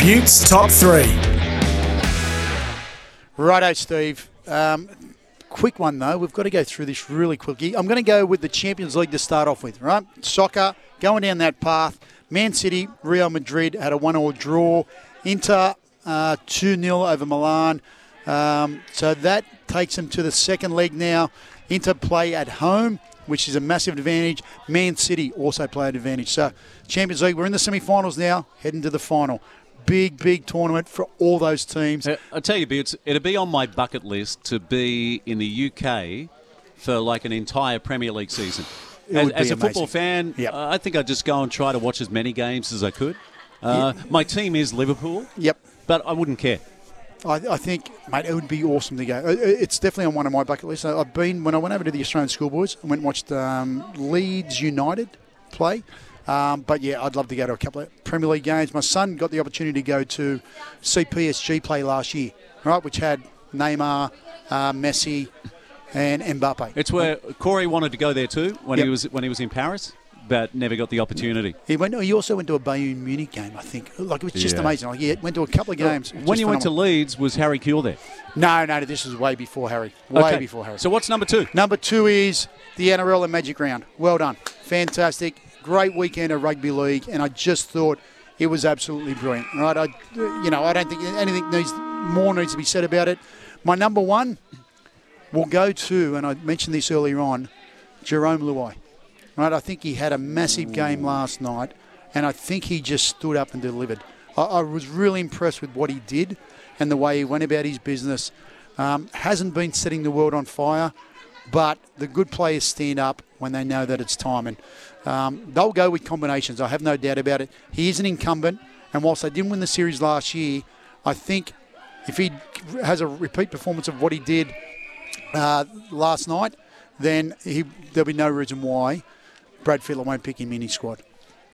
Buetts top three. Righto, Steve. Um, quick one though. We've got to go through this really quickly. I'm going to go with the Champions League to start off with. Right, soccer going down that path. Man City, Real Madrid had a one-all draw. Inter uh, two 0 over Milan. Um, so that takes them to the second leg now. Inter play at home, which is a massive advantage. Man City also play at advantage. So Champions League, we're in the semi-finals now, heading to the final big, big tournament for all those teams. Uh, I tell you, it'd be on my bucket list to be in the UK for like an entire Premier League season. As, as, a football fan, yep. uh, I think I'd just go and try to watch as many games as I could. Uh, yep. My team is Liverpool. Yep. But I wouldn't care. I, I, think, mate, it would be awesome to go. It's definitely on one of my bucket lists. I've been when I went over to the Australian Schoolboys. I went and watched um, Leeds United play. Um, but yeah, I'd love to go to a couple of Premier League games. My son got the opportunity to go to see PSG play last year, right, which had Neymar, uh, Messi, and Mbappe. It's where Corey wanted to go there too when yep. he was when he was in Paris. But never got the opportunity. He went. He also went to a Bayern Munich game, I think. Like it was just yeah. amazing. Like he went to a couple of games. When you went to Leeds, was Harry Kewell there? No, no, this was way before Harry. Way okay. before Harry. So what's number two? Number two is the NRL and Magic Round. Well done, fantastic great weekend of rugby league, and I just thought it was absolutely brilliant. Right, I, you know, I don't think anything needs more needs to be said about it. My number one will go to, and I mentioned this earlier on, Jarome Luai. Right, I think he had a massive game last night, and I think he just stood up and delivered. I, I was really impressed with what he did and the way he went about his business. Um, hasn't been setting the world on fire, but the good players stand up when they know that it's time. And um, they'll go with combinations. I have no doubt about it. He is an incumbent, and whilst they didn't win the series last year, I think if he has a repeat performance of what he did uh, last night, then he, there'll be no reason why Brad Fittler won't pick him in his squad.